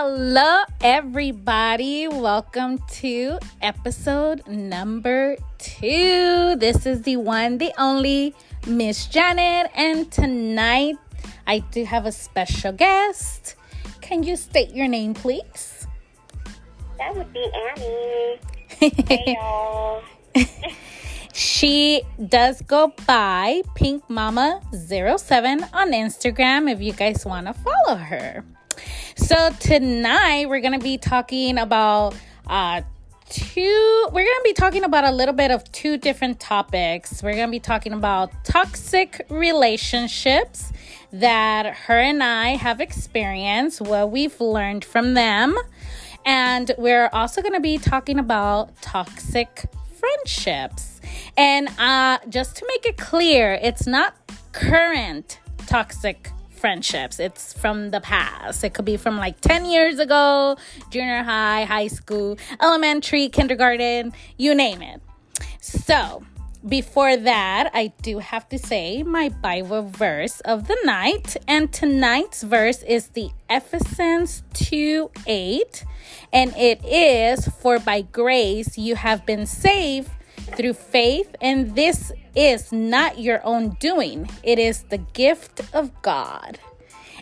Hello, everybody. Welcome to episode number two. This is the one, the only Miss Janet, and tonight I do have a special guest. Can you state your name, please? That would be Annie. Hey, y'all. She does go by Pink Mama 07 on Instagram if you guys want to follow her. So tonight we're to be talking about uh two we're to be talking about a little bit of two different topics. We're to be talking about toxic relationships that her and I have experienced, what we've learned from them. And we're also going to be talking about toxic friendships. And uh, just to make it clear, it's not current toxic friendships. It's from the past. It could be from like 10 years ago, junior high, high school, elementary, kindergarten, you name it. So, before that, I do have to say my Bible verse of the night. And tonight's verse is the Ephesians 2 8. And it is, For by grace you have been saved through faith, and this is not your own doing, it is the gift of God.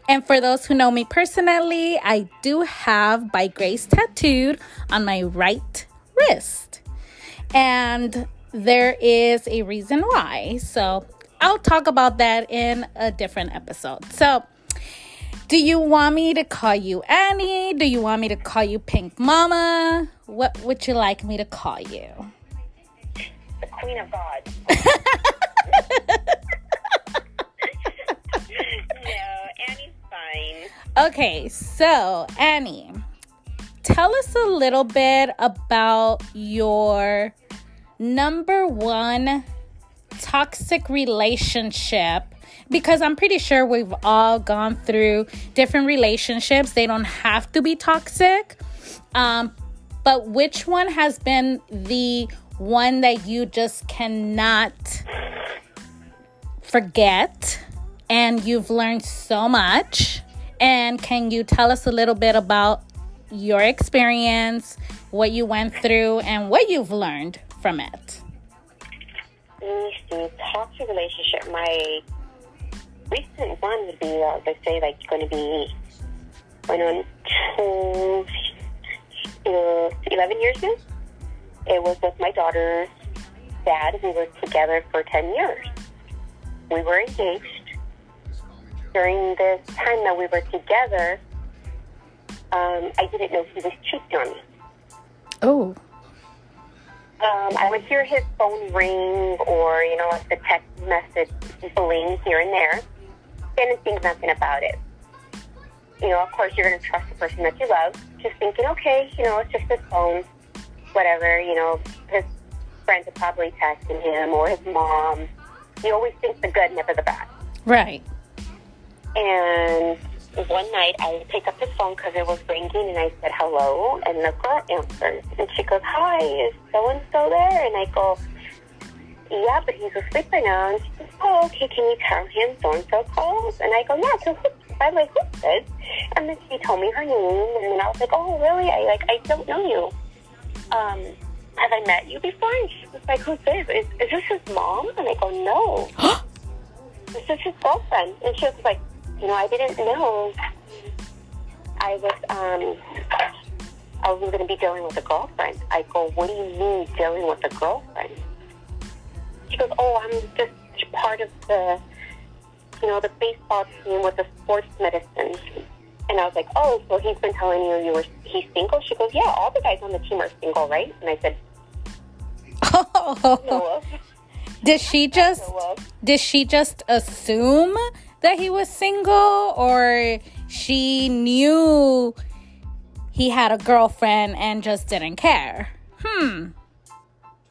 And for those who know me personally, I do have by grace tattooed on my right wrist. And there is a reason why. So I'll talk about that in a different episode. So, do you want me to call you Annie? Do you want me to call you Pink Mama? What would you like me to call you? Queen of God. no, Annie's fine. Okay, so Annie, tell us a little bit about your number one toxic relationship because I'm pretty sure we've all gone through different relationships. They don't have to be toxic. Um, but which one has been the one that you just cannot forget and you've learned so much? And can you tell us a little bit about your experience, what you went through, and what you've learned from it? Me see. Toxic relationship. My recent one would be, uh, let's say, like, going to be going on uh, 11 years now. It was with my daughter's dad. We were together for 10 years. We were engaged. During this time that we were together, um, I didn't know he was cheating on me. Oh, Um, I would hear his phone ring or, you know, like the text message bling here and there. Didn't think nothing about it. You know, of course, you're going to trust the person that you love. Just thinking, okay, you know, it's just his phone, whatever. You know, his friends are probably texting him or his mom. You always think the good, never the bad. right. And one night I picked up his phone because it was ringing and I said hello and the girl answers and she goes, Hi, is so and so there? And I go, Yeah, but he's asleep right now. And she goes, Oh, okay, can you tell him so and so calls? And I go, Yeah, so who I'm like, who's this? And then she told me her name and then I was like, Oh really? I like I don't know you. Um, have I met you before? And she was like, Who's this? Is, is this his mom? And I go, No. this is his girlfriend. And she was like, you know, I didn't know I was um I was going to be dealing with a girlfriend. I go, what do you mean dealing with a girlfriend? She goes, oh, I'm just part of the, you know, the baseball team with the sports medicine. And I was like, oh, so he's been telling you you were he's single? She goes, yeah, all the guys on the team are single, right? And I said, Oh, no. did she just did she just assume that he was single or she knew he had a girlfriend and just didn't care? Hmm.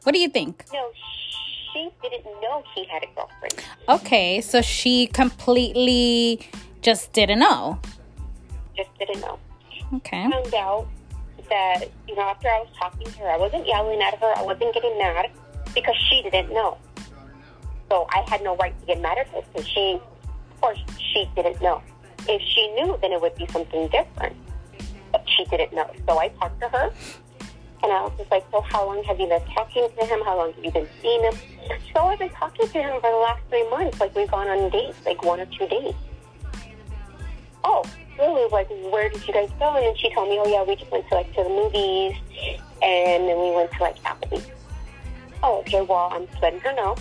What do you think? no, she didn't know he had a girlfriend. Okay, so she completely just didn't know. Just didn't know. Okay. found out that, you know, after I was talking to her, I wasn't yelling at her, I wasn't getting mad because she didn't know. So I had no right to get mad at her because she, of course, she didn't know. If she knew, then it would be something different. But she didn't know. So I talked to her, and I was just like, so how long have you been talking to him? How long have you been seeing him? So I've been talking to him for the last three months. Like we've gone on dates, like one or two dates. Oh, really? Like where did you guys go? And she told me, oh yeah, we just went to like to the movies, and then we went to like Applebee's. Oh, okay. Well, I'm letting her know.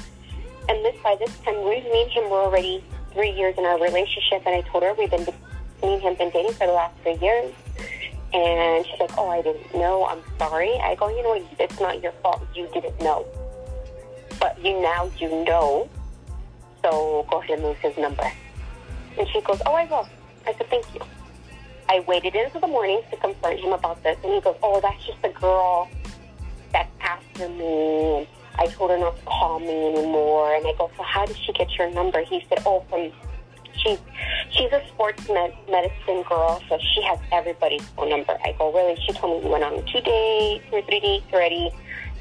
And this by this time, we, me and him were already three years in our relationship, and I told her we've been me and him been dating for the last three years. And she's like, "Oh, I didn't know. I'm sorry." I go, "You know what? It's not your fault. You didn't know, but you now you know. So go ahead and lose his number." And she goes, "Oh, I will." I said, "Thank you." I waited into the morning to confront him about this, and he goes, "Oh, that's just a girl that's after me." And I told her not to call me anymore. And I go, "So how did she get your number?" He said, "Oh, from she's she's a sports med- medicine girl, so she has everybody's phone number." I go, "Really?" She told me you went on two dates or three dates already.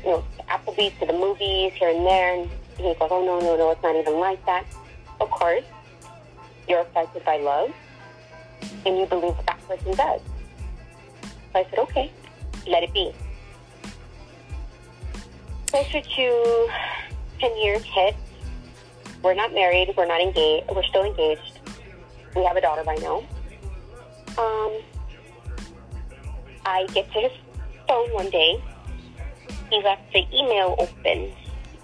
You know, to Applebee's to the movies here and there. And he goes, "Oh no, no, no, it's not even like that." Of course, you're affected by love, and you believe that person does. So I said, "Okay, let it be." Closer to ten years hit. We're not married. We're not engaged. We're still engaged. We have a daughter by now. Um, I get to his phone one day. He left the email open,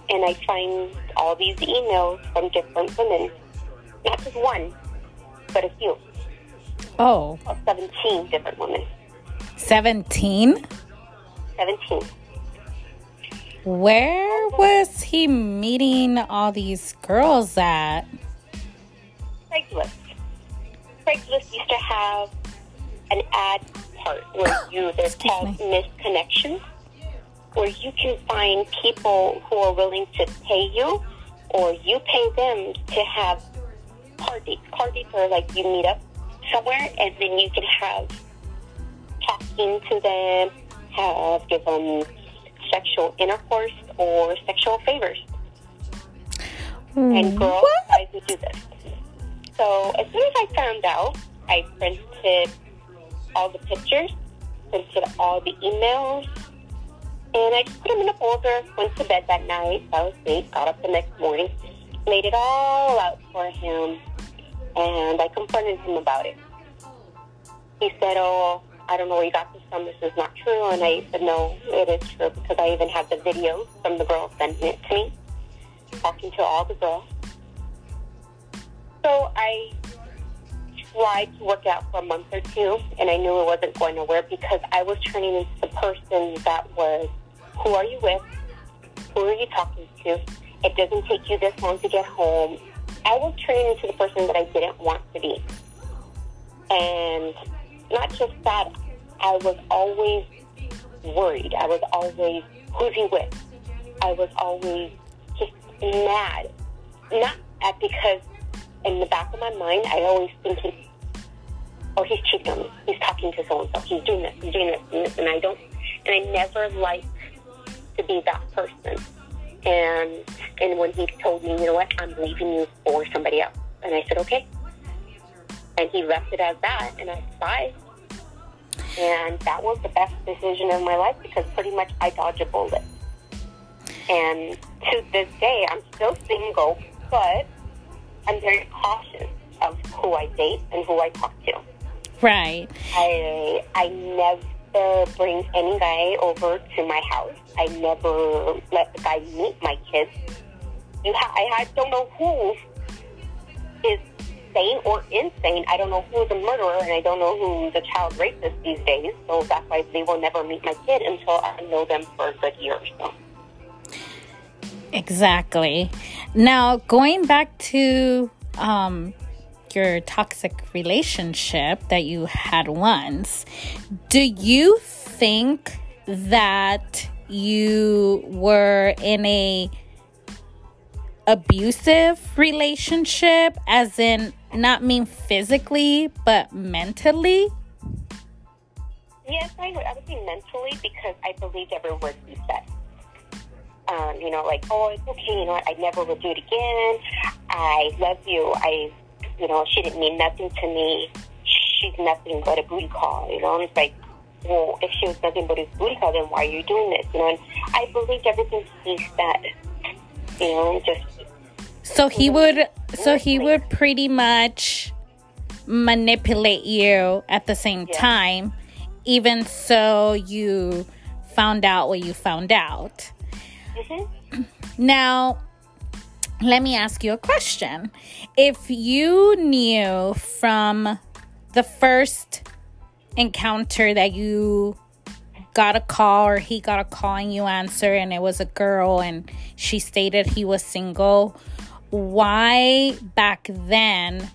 and I find all these emails from different women. Not just one, but a few. Oh, About 17 different women. 17? 17. Where was he meeting all these girls at? Craigslist. Craigslist used to have an ad part where you, they're called missed connections, where you can find people who are willing to pay you or you pay them to have car dates. Car dates are like you meet up somewhere and then you can have talking to them, have give them sexual intercourse or sexual favors. and girls would do this. So as soon as I found out, I printed all the pictures, printed all the emails, and I just put them in a folder. Went to bed that night. I was asleep. Got up the next morning, laid it all out for him, and I confronted him about it. He said, "Oh, I don't know where you got this from. This is not true." And I said, "No, it is true because I even have the videos from the girls sending it to me." talking to all the girls. So I tried to work out for a month or two, and I knew it wasn't going nowhere because I was turning into the person that was, who are you with? Who are you talking to? It doesn't take you this long to get home. I was turning into the person that I didn't want to be. And not just that, I was always worried. I was always, who's he with? I was always just mad. Not at because in the back of my mind, I always thinking, oh, he's cheating on me. He's talking to so and so. He's doing this. He's doing this and this, and I don't. And I never liked to be that person. And and when he told me, you know what, I'm leaving you for somebody else, and I said, okay. And he left it as that, and I said, bye. And that was the best decision of my life because pretty much I dodged a bullet. And to this day, I'm still single, but I'm very cautious of who I date and who I talk to. Right. I I never bring any guy over to my house. I never let the guy meet my kids. You ha- I, I don't know who is sane or insane. I don't know who's a murderer, and I don't know who's a child rapist these days. So that's why they will never meet my kid until I know them for a good year or so. Exactly. Now, going back to um, your toxic relationship that you had once, do you think that you were in a abusive relationship as in not mean physically but mentally Yes, I would. I would say mentally because I believed every word he said. Um, you know, like, oh, it's okay. You know what? I never will do it again. I love you. I, you know, she didn't mean nothing to me. She's nothing but a booty call. You know, and it's like, well, if she was nothing but a booty call, then why are you doing this? You know, and I believed everything he said. You know, just so he would so he would pretty much manipulate you at the same Yeah. time even so you found out what you found out mhm. now let me ask you a question. If you knew from the first encounter that you got a call or he got a call and you answer and it was a girl and she stated he was single why back then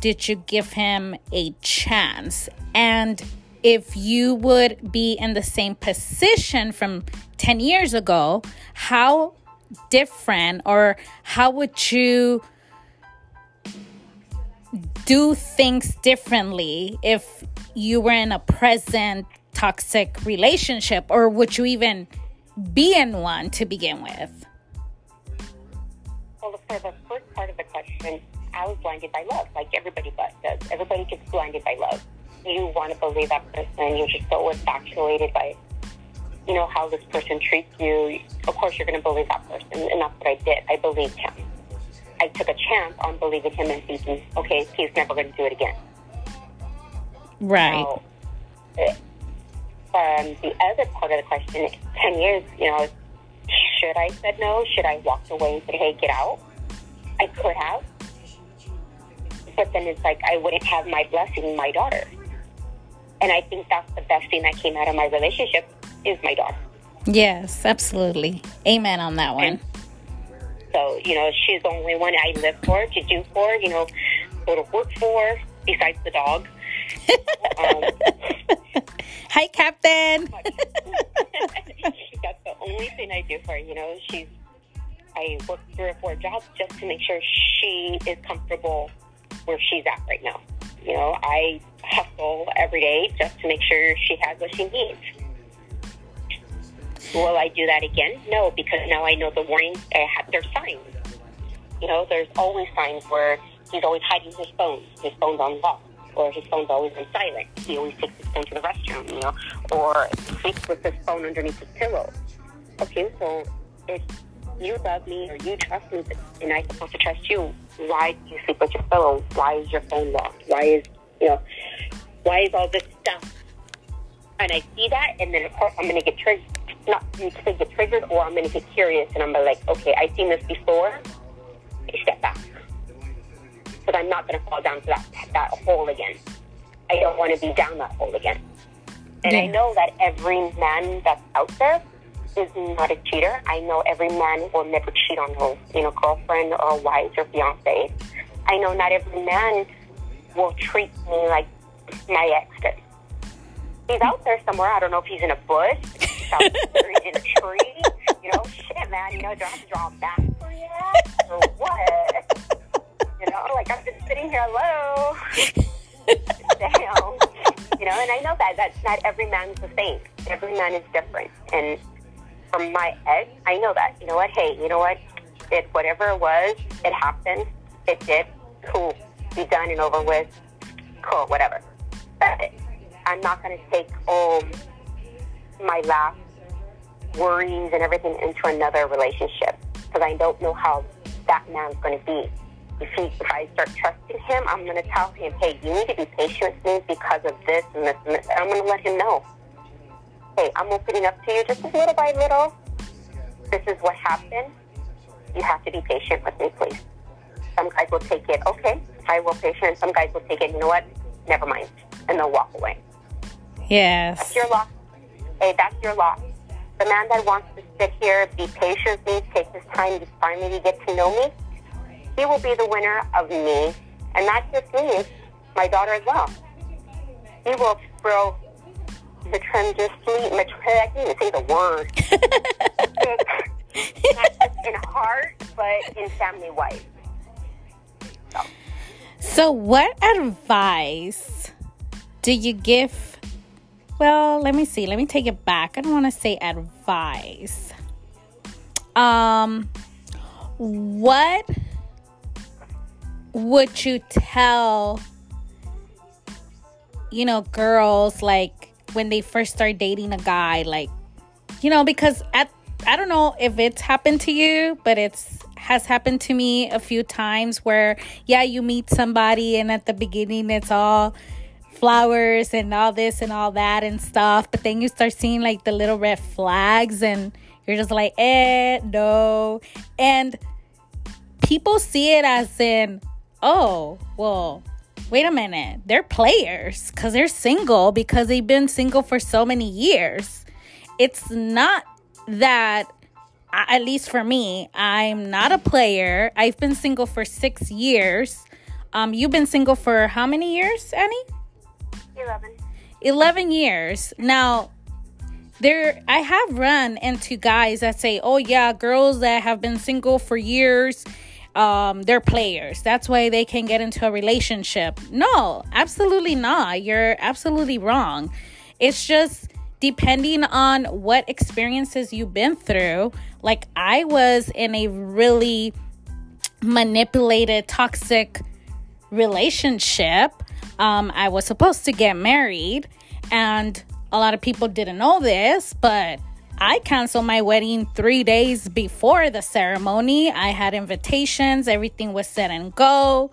did you give him a chance? And if you would be in the same position from 10 years ago how different or how would you do things differently if you were in a present toxic relationship or would you even be in one to begin with Well, for the first part of the question, I was blinded by love, like everybody but does. Everybody gets blinded by love. You want to believe that person. You're just so infatuated by, you know, how this person treats you. Of course, you're going to believe that person, and that's what I did. I believed him. I took a chance on believing him and thinking, okay, he's never going to do it again. right Now, eh, um, the other part of the question, 10 years, you know, should I said no? Should I walked away and said, hey, get out? I could have. But then it's like I wouldn't have my blessing, my daughter. And I think that's the best thing that came out of my relationship is my dog. yes absolutely amen on that one So, you know, she's the only one I live for, to do for, you know, go to work for, besides the dog. um, hi captain That's the only thing I do for her. You know, she's. I work three or four jobs just to make sure she is comfortable where she's at right now. You know, I hustle every day just to make sure she has what she needs. Will I do that again? No, because now I know the warning. Uh, I have there's signs. You know, there's always signs where he's always hiding his phone. His phone's on lock, or his phone's always on silent. He always takes his phone to the restroom. You know, or sleeps with his phone underneath his pillow. Okay, so if you love me or you trust me, and I'm supposed to trust you, why do you sleep with your pillow? Why is your phone locked? Why is you know? Why is all this stuff? And I see that, and then of course I'm going to get triggered. Not to get triggered, or I'm going to get curious, and I'm like, okay, I've seen this before. I step back because I'm not going to fall down to that that hole again. I don't want to be down that hole again. And I know that every man that's out there is not a cheater. I know every man will never cheat on his, you know, girlfriend or wife or fiance. I know not every man will treat me like my ex did. He's out there somewhere. I don't know if he's in a bush, You know, shit, man. You know, do I have to draw a back for you or what? You know, like I've been sitting here low. Damn. You know, and I know that that's not every man's the same. Every man is different. And from my ex, I know that. You know what? Hey, you know what? It whatever it was, it happened. It did. Cool. Be done and over with. Cool. Whatever. But I'm not to take all my last worries and everything into another relationship because I don't know how that man's going to be. If, he, if I start trusting him, I'm going to tell him, hey, you need to be patient with me because of this and this and this. And I'm going to let him know, hey, I'm opening up to you just little by little. This is what happened. You have to be patient with me, please. Some guys will take it, okay, I will patient. Some guys will take it, you know what, never mind. And they'll walk away. yes That's your loss. Hey, that's your loss. The man that wants to sit here, be patient with me, take his time to finally get to know me, he will be the winner of me. And not just me, my daughter as well. He will throw the tremendously, I can't even say the word. not just in heart, but in family wise. So, So, what advice do you give? Well, let me see. Let me take it back. I don't want to say advice. Um, what would you tell, you know, girls like when they first start dating a guy like you know because at I don't know if it's happened to you, but it's has happened to me a few times where yeah, you meet somebody and at the beginning it's all flowers and all this and all that and stuff, but then you start seeing like the little red flags and you're just like, "Eh, no." And people see it as in, "Oh, well, wait a minute. They're players cuz they're single because they've been single for so many years." It's not that at least for me, I'm not a player. I've been single for six years. Um, you've been single for how many years, Annie? 11. 11 years. Now, there I have run into guys that say, "Oh yeah, girls that have been single for years, um, they're players. That's why they can get into a relationship." No, absolutely not. You're absolutely wrong. It's just depending on what experiences you've been through. Like, I was in a really manipulated, toxic relationship. Um, I was supposed to get married, and a lot of people didn't know this, but I canceled my wedding three days before the ceremony. I had invitations, everything was set and go.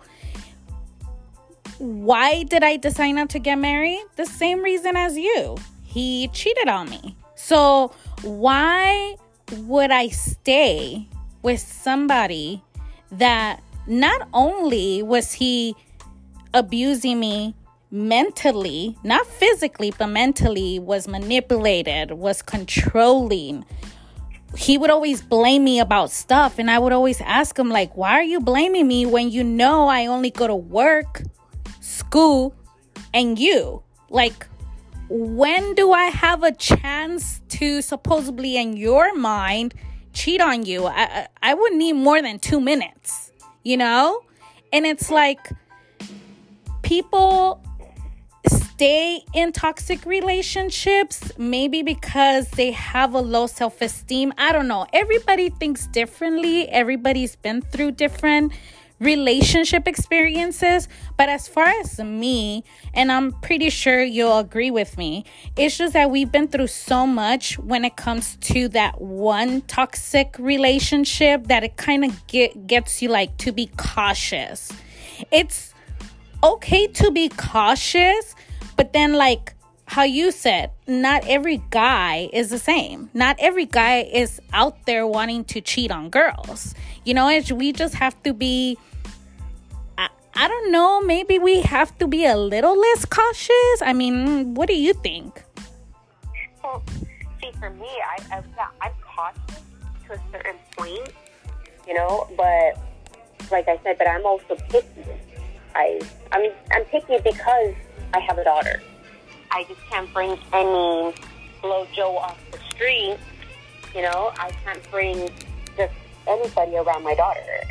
Why did I decide not to get married? The same reason as you he cheated on me. So, why would I stay with somebody that not only was he abusing me mentally, not physically, but mentally, was manipulated, was controlling. He would always blame me about stuff, and I would always ask him, like, why are you blaming me when you know I only go to work, school, and you? Like, when do I have a chance to supposedly, in your mind, cheat on you? I, I would need more than two minutes, you know? And it's like people stay in toxic relationships maybe because they have a low self esteem. I don't know. Everybody thinks differently, everybody's been through different relationship experiences. But as far as me, and I'm pretty sure you'll agree with me, it's just that we've been through so much when it comes to that one toxic relationship that it kind of get, gets you like to be cautious. It's okay to be cautious, but then like how you said, not every guy is the same. Not every guy is out there wanting to cheat on girls. You know, we just have to be I don't know, maybe we have to be a little less cautious. I mean, what do you think? Well, see, for me, I, I yeah, I'm cautious to a certain point, you know, but like I said, but I'm also picky. I, I'm, I'm picky because I have a daughter. I just can't bring any blow Joe off the street. You know, I can't bring just anybody around my daughter.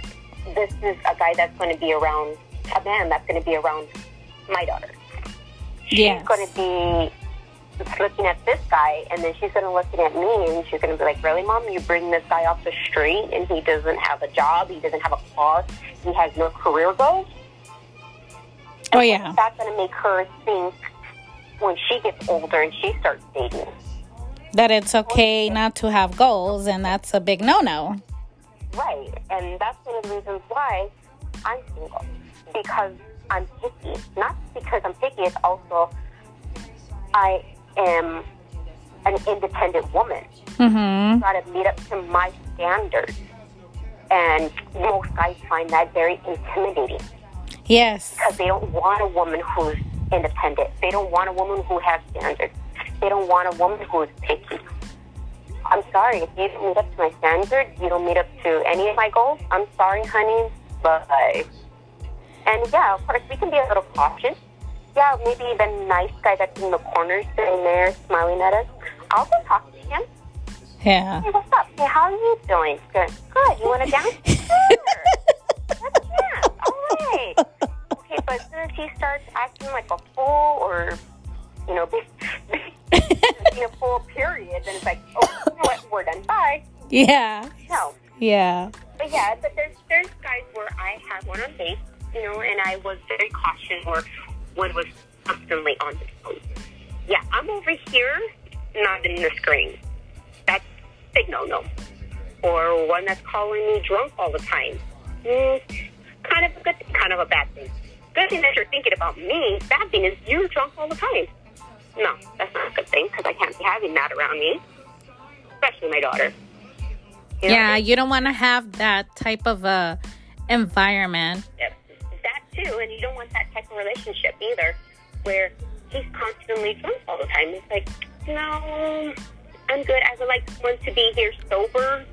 This is a guy that's going to be around a man that's going to be around my daughter. Yes. She's going to be looking at this guy, and then she's going to looking at me, and she's going to be like, "Really, mom? You bring this guy off the street, and he doesn't have a job, he doesn't have a car, he has no career goals." Oh yeah. That's going to make her think when she gets older and she starts dating that it's okay not to have goals, and that's a big no-no. Right, and that's one of the reasons why I'm single because I'm picky. Not because I'm picky, it's also I am an independent woman. Mm-hmm. Got to meet up to my standards. And most guys find that very intimidating. Yes. Because they don't want a woman who's independent. They don't want a woman who has standards. They don't want a woman who is picky. I'm sorry, if you don't meet up to my standards, you don't meet up to any of my goals, I'm sorry, honey, bye. and yeah, of course, we can be a little cautious. Yeah, maybe the nice guy that's in the corner sitting there smiling at us. I'll go talk to him. Yeah. Hey, what's up? Hey, how are you doing? Good. Good. You want to dance? sure. Let's dance. All right. Okay, but as soon as he starts acting like a fool or, you know, being a fool, period, then it's like, oh, you know what? We're done. Bye. Yeah. No. Yeah. But yeah, but there's there's guys where I had one on base you know, and I was very cautious or one was constantly on the phone. yeah, I'm over here, not in the screen. That's big no no. Or one that's calling me drunk all the time. Mm, kind of a good thing, kind of a bad thing. Good thing that you're thinking about me. Bad thing is you're drunk all the time. No, that's not a good thing because I can't be having that around me, especially my daughter. You know? Yeah, you don't want to have that type of a environment. Yep. That too, and you don't want that type of relationship either, where he's constantly drunk all the time. It's like, no, I'm good. I would like someone to be here sober.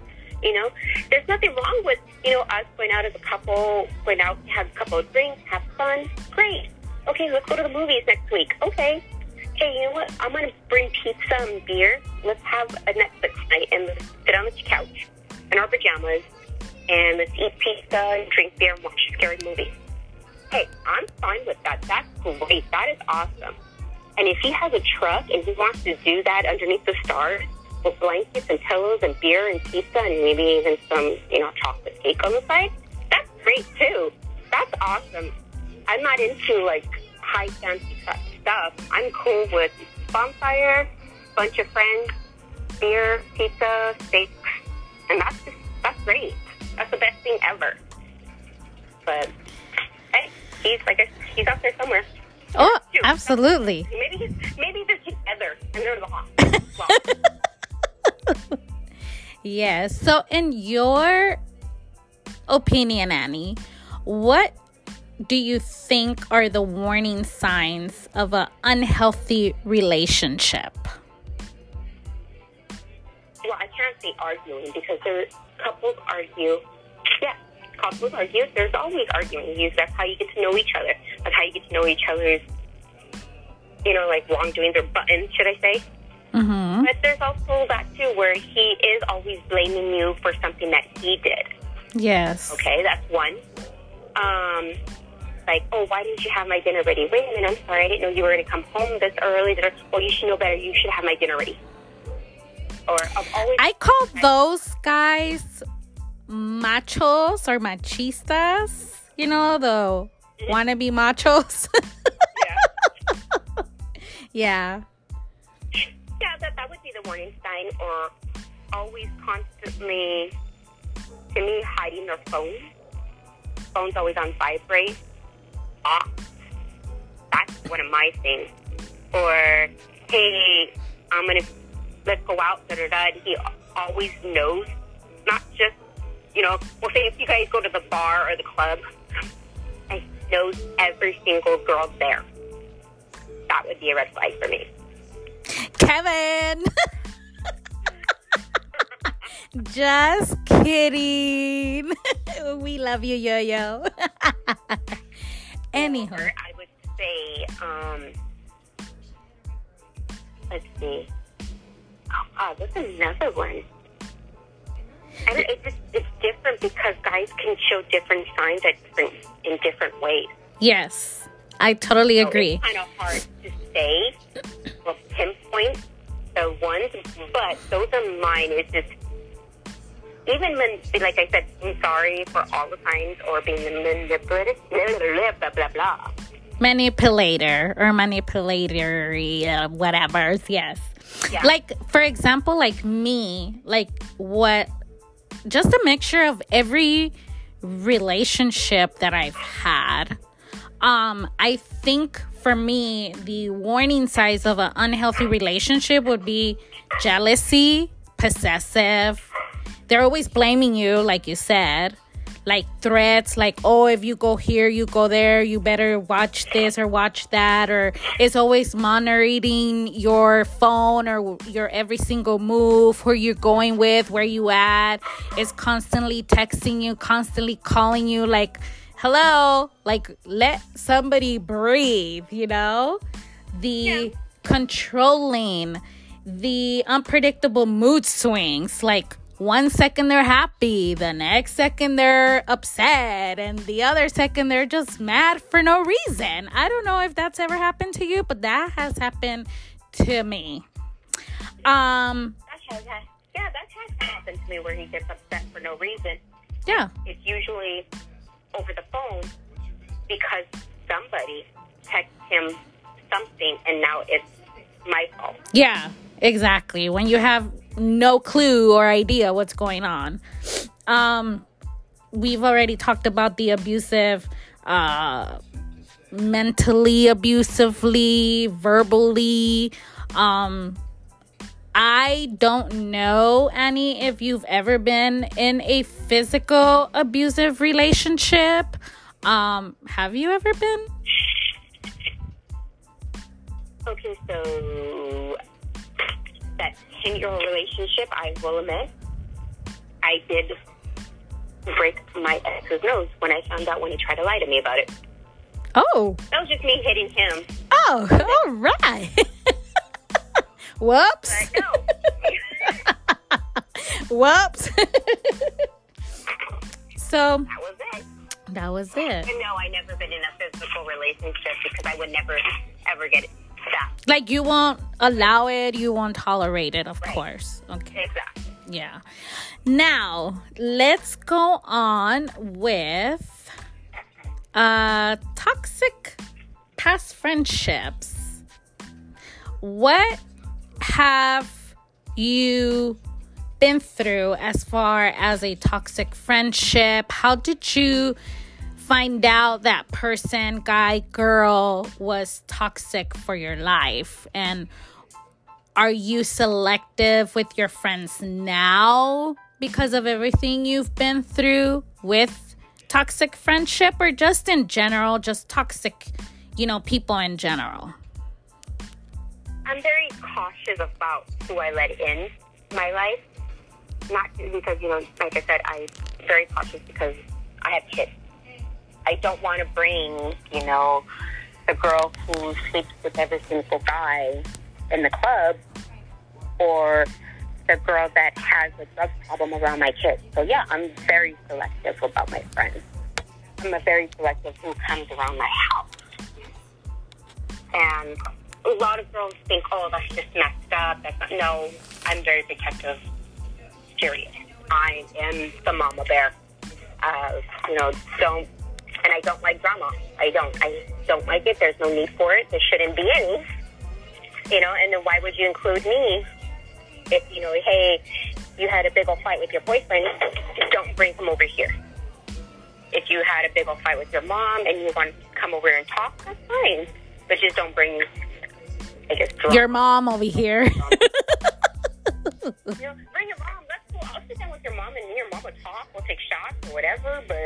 You know, there's nothing wrong with you know us going out as a couple, going out, have a couple of drinks, have fun. Great. Okay, let's go to the movies next week. Okay. Hey, you know what? I'm gonna bring pizza and beer. Let's have a Netflix night and let's sit on the couch in our pajamas and let's eat pizza and drink beer and watch a scary movie. Hey, I'm fine with that. That's great. That is awesome. And if he has a truck and he wants to do that underneath the stars with blankets and pillows and beer and pizza and maybe even some, you know, chocolate cake on the side, that's great too. That's awesome. I'm not into like high fancy stuff. I'm cool with bonfire, bunch of friends, beer, pizza, steaks, and that's just, that's great. That's the best thing ever. But hey, he's like a, he's out there somewhere. Oh, absolutely. Maybe he's maybe they're together and they're the hospital. Yes. So, in your opinion, Annie, what do you think are the warning signs of an unhealthy relationship? Well, I can't say arguing because there couples argue. Yeah, couples argue. There's always arguing. That's how you get to know each other. That's how you get to know each other's, you know, like wrongdoings or buttons, should I say? Mm-hmm. But there's also that too, where he is always blaming you for something that he did. Yes. Okay, that's one. Um, like, oh, why didn't you have my dinner ready? Wait a minute, I'm sorry, I didn't know you were going to come home this early. Well, you should know better. You should have my dinner ready. Or I'm always. I call those guys machos or machistas. You know, the mm-hmm. wannabe machos. yeah. yeah. Yeah, that, that would be the warning sign, or always constantly, to me, hiding their phone. Phone's always on vibrate. Off. That's one of my things. Or, hey, I'm to, let's go out, da da da. He always knows, not just you know, well, say if you guys go to the bar or the club, I knows every single girl there. That would be a red flag for me. Kevin. Just kidding. we love you, Yo Yo. Anyhow, I would say, um, let's see. Oh, oh, there's another one. And it just it's different because guys can show different signs at different in different ways. Yes, I totally so agree. It's kind of hard to say pinpoint the ones, but those are mine. It's just even when, like I said, I'm sorry for all the times or being manipulative, blah blah blah blah. Manipulator or manipulatory, uh, whatever. Yes. Yeah. Like for example, like me, like what just a mixture of every relationship that I've had. Um, I think for me, the warning signs of an unhealthy relationship would be jealousy, possessive. They're always blaming you, like you said. Like threats like oh if you go here you go there. You better watch this or watch that. Or it's always monitoring your phone or your every single move who you're going with where you at. It's constantly texting you constantly calling you like hello like let somebody breathe you know the yeah. controlling the unpredictable mood swings like one second they're happy, the next second they're upset, and the other second they're just mad for no reason. I don't know if that's ever happened to you, but that has happened to me. Um, that has, yeah, that has happened to me where he gets upset for no reason. Yeah. It's usually over the phone because somebody texted him something, and now it's my fault. Yeah, exactly. When you have no clue or idea what's going on. Um, we've already talked about the abusive, uh, mentally abusively, verbally. Um, I don't know, Annie, if you've ever been in a physical abusive relationship. Um, have you ever been? Okay, so that 10 year old relationship, I will admit, I did break my ex's nose when I found out when he tried to lie to me about it. Oh. That was just me hitting him. Oh, all right. Whoops. Whoops. so that was it. That was it. And no, I never been in a physical relationship because I would never ever get that. Like you won't allow it, you won't tolerate it, of Right. course. Okay. Exactly. Yeah. Now, let's go on with uh toxic past friendships. What have you been through as far as a toxic friendship? How did you find out that person, guy, girl, was toxic for your life? And are you selective with your friends now because of everything you've been through with toxic friendship or just in general, just toxic, you know, people in general? I'm very cautious about who I let in my life. Not because, you know, like I said, I'm very cautious because I have kids. I don't want to bring, you know, the girl who sleeps with every single guy in the club or the girl that has a drug problem around my kids. So, yeah, I'm very selective about my friends. I'm a very selective who comes around my house. And a lot of girls think, oh, that's just messed up. That's not, no, I'm very protective. Period. I am the mama bear. Uh, you know, don't, and I don't like drama. I don't. I don't like it. There's no need for it. There shouldn't be any. You know, and then why would you include me? If you know, hey, you had a big old fight with your boyfriend, just don't bring him over here. If you had a big old fight with your mom and you want to come over and talk, that's fine. But just don't bring, I guess, drama. Your mom over here. you know, bring your mom. Let's go. I'll sit down with your mom and me and your mom will talk. We'll take shots or whatever. But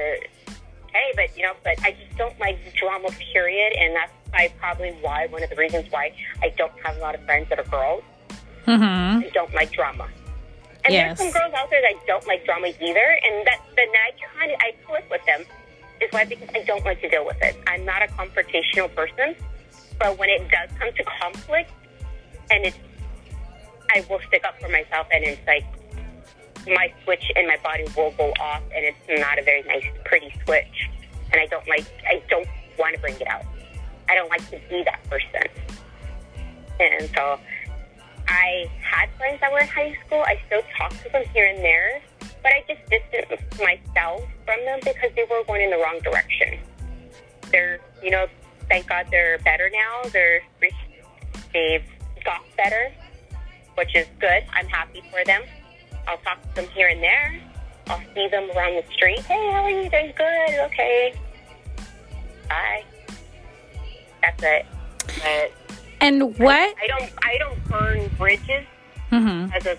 hey, but you know, but I just don't like drama. Period. And that's I probably why one of the reasons why I don't have a lot of friends that are girls. mm-hmm. I don't like drama. And Yes. there's some girls out there that don't like drama either, and that then I kind of I click with them. Is why because I don't like to deal with it. I'm not a confrontational person, but when it does come to conflict, and it's I will stick up for myself, and it's like my switch in my body will go off, and it's not a very nice, pretty switch. And I don't like I don't want to bring it out. I don't like to be that person, and so. I had friends that were in high school. I still talk to them here and there, but I just distanced myself from them because they were going in the wrong direction. They're, you know, thank God they're better now. They're they've got better, which is good. I'm happy for them. I'll talk to them here and there. I'll see them around the street. Hey, how are you doing? Good. Okay. Bye. That's it. But And what? I don't I don't burn bridges Mm-hmm. as a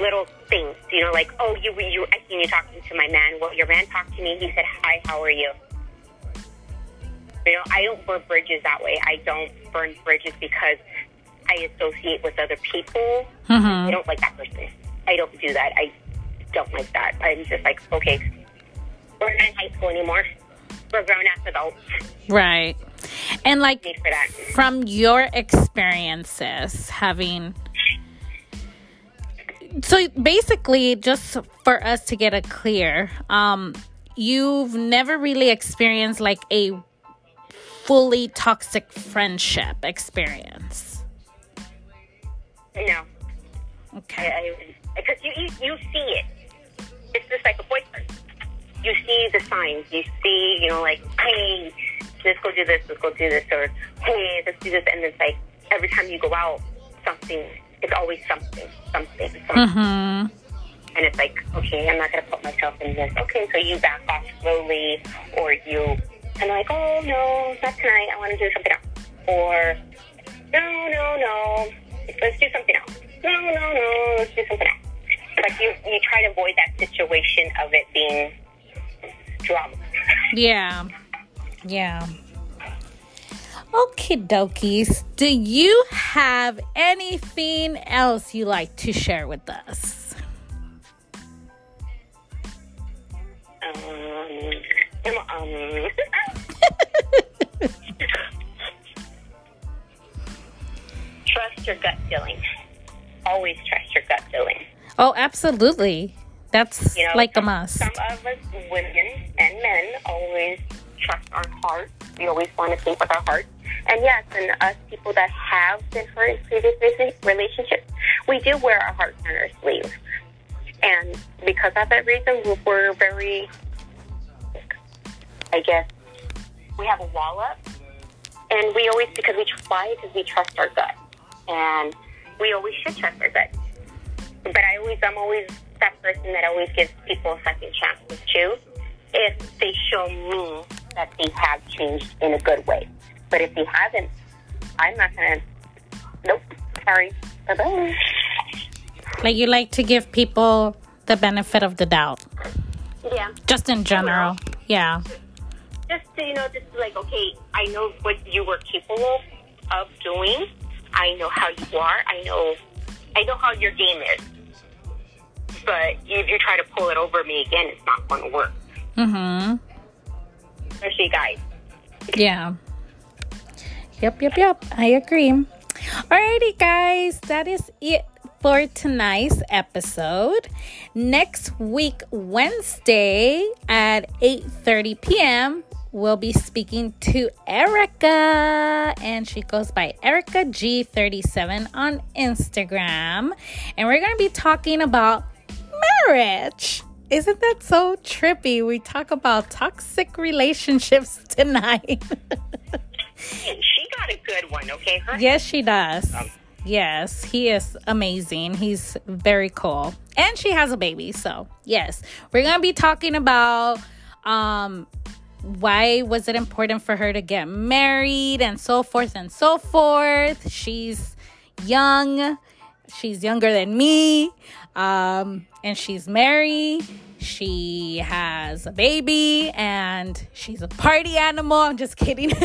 little things. You know, like oh you you I seen you talking to my man. Well, your man talked to me. He said hi. How are you? You know, I don't burn bridges that way. I don't burn bridges because I associate with other people. I Mm-hmm. don't like that person. I don't do that. I don't like that. I'm just like okay, we're not in high school anymore. We're grown ass adults. Right. And like from your experiences having so basically just for us to get it clear um you've never really experienced like a fully toxic friendship experience No. okay because you, you you see it. It's just like a boyfriend. You see the signs. You see, you know, like, hey, let's go do this. Let's go do this, or hey, let's do this, and it's like, every time you go out, something, it's always something, something, something. Mm-hmm. And it's like, okay, I'm not going to put myself in this. Okay, so you back off slowly, or you of like, oh, no, not tonight. I want to do something else. Or, no, no, no, let's do something else. No, no, no, let's do something else. Like you, you try to avoid that situation of it being drama. Yeah. Yeah. Okay, dokies. Do you have anything else you like to share with us? Um, um, trust your gut feeling. Always trust your gut feeling. Oh, absolutely. That's You know, like a some- must. Some of us women and men always trust our heart. We always want to think with our heart. And yes, and us people that have been hurt in previous relationships, we do wear our hearts on our sleeve. And because of that reason, we're very, I guess, we have a wall up. And we always, because we try, because we trust our gut. And we always should trust our gut but I always, I'm always that person that always gives people second chances too, if they show me that they have changed in a good way. But if they haven't, I'm not gonna. Nope. Sorry. Bye bye. Like you like to give people the benefit of the doubt, Yeah. just in general. Yeah. Just to, you know, just like okay, I know what you were capable of doing. I know how you are. I know, I know how your game is. But if you try to pull it over me again, it's not going to work. Mm-hmm. Especially guys. Yeah. Yep, yep, yep. I agree. Alrighty, guys. That is it for tonight's episode. Next week, Wednesday at 8:30 p.m., we'll be speaking to Erica, and she goes by Erica G37 on Instagram. And we're gonna be talking about marriage. Isn't that so trippy? We talk about toxic relationships tonight. She got a good one, okay? Her yes, she does. Yes, he is amazing. He's very cool. And she has a baby, so yes. We're going to be talking about um why was it important for her to get married and so forth and so forth. She's young. She's younger than me. Um and she's married. She has a baby and she's a party animal. I'm just kidding.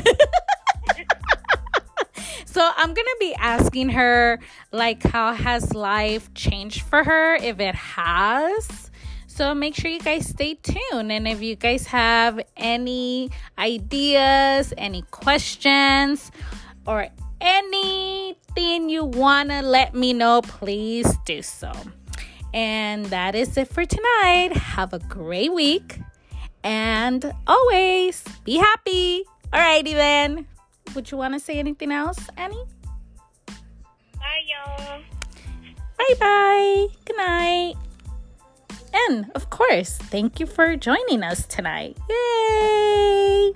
So I'm gonna be asking her like how has life changed for her if it has. So make sure you guys stay tuned and if you guys have any ideas, any questions, or anything you wanna let me know, please do so. And that is it for tonight. Have a great week and always be happy. Alrighty then. Would you want to say anything else, Annie? Bye, y'all. Bye bye. Good night. And of course, thank you for joining us tonight. Yay!